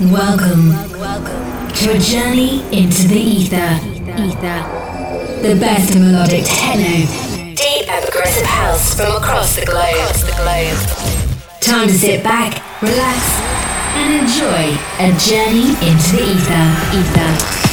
Welcome, welcome to a journey into the ether. Ether. The best melodic techno, deep and progressive house from across the globe. Across the globe. Time to sit back, relax, and enjoy a journey into the ether. Ether.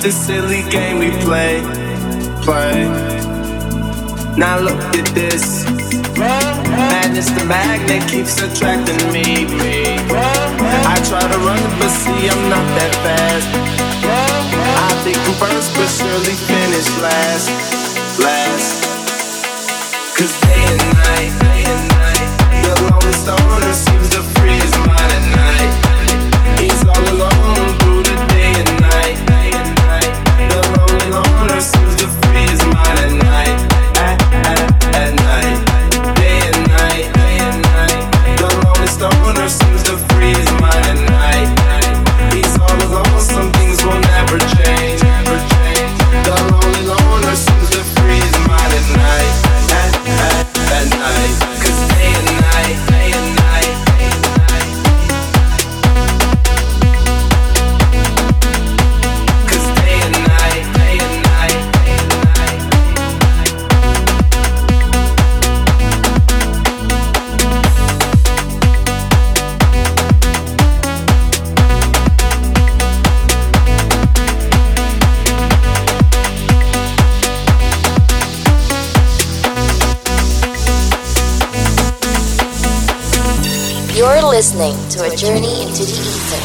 just a silly game we play, play. Now look at this. Madness, the magnet keeps attracting me, me. I try to run, but see I'm not that fast. I think I'm first, but surely finish last, last. Cause day and night, day and night, the lonely stoner seems to. listening to a journey into the ether.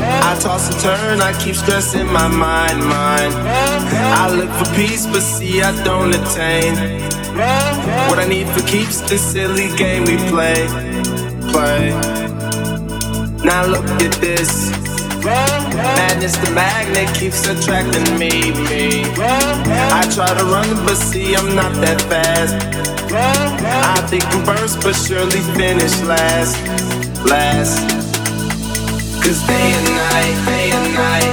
I toss and turn, I keep stressing my mind, mind. I look for peace, but see, I don't attain. What I need for keeps this silly game we play, play. Now look at this. Madness, the magnet keeps attracting me, me. I try to run, but see, I'm not that fast. I think I'm first, but surely finish last, last. Cause day and night, day and night.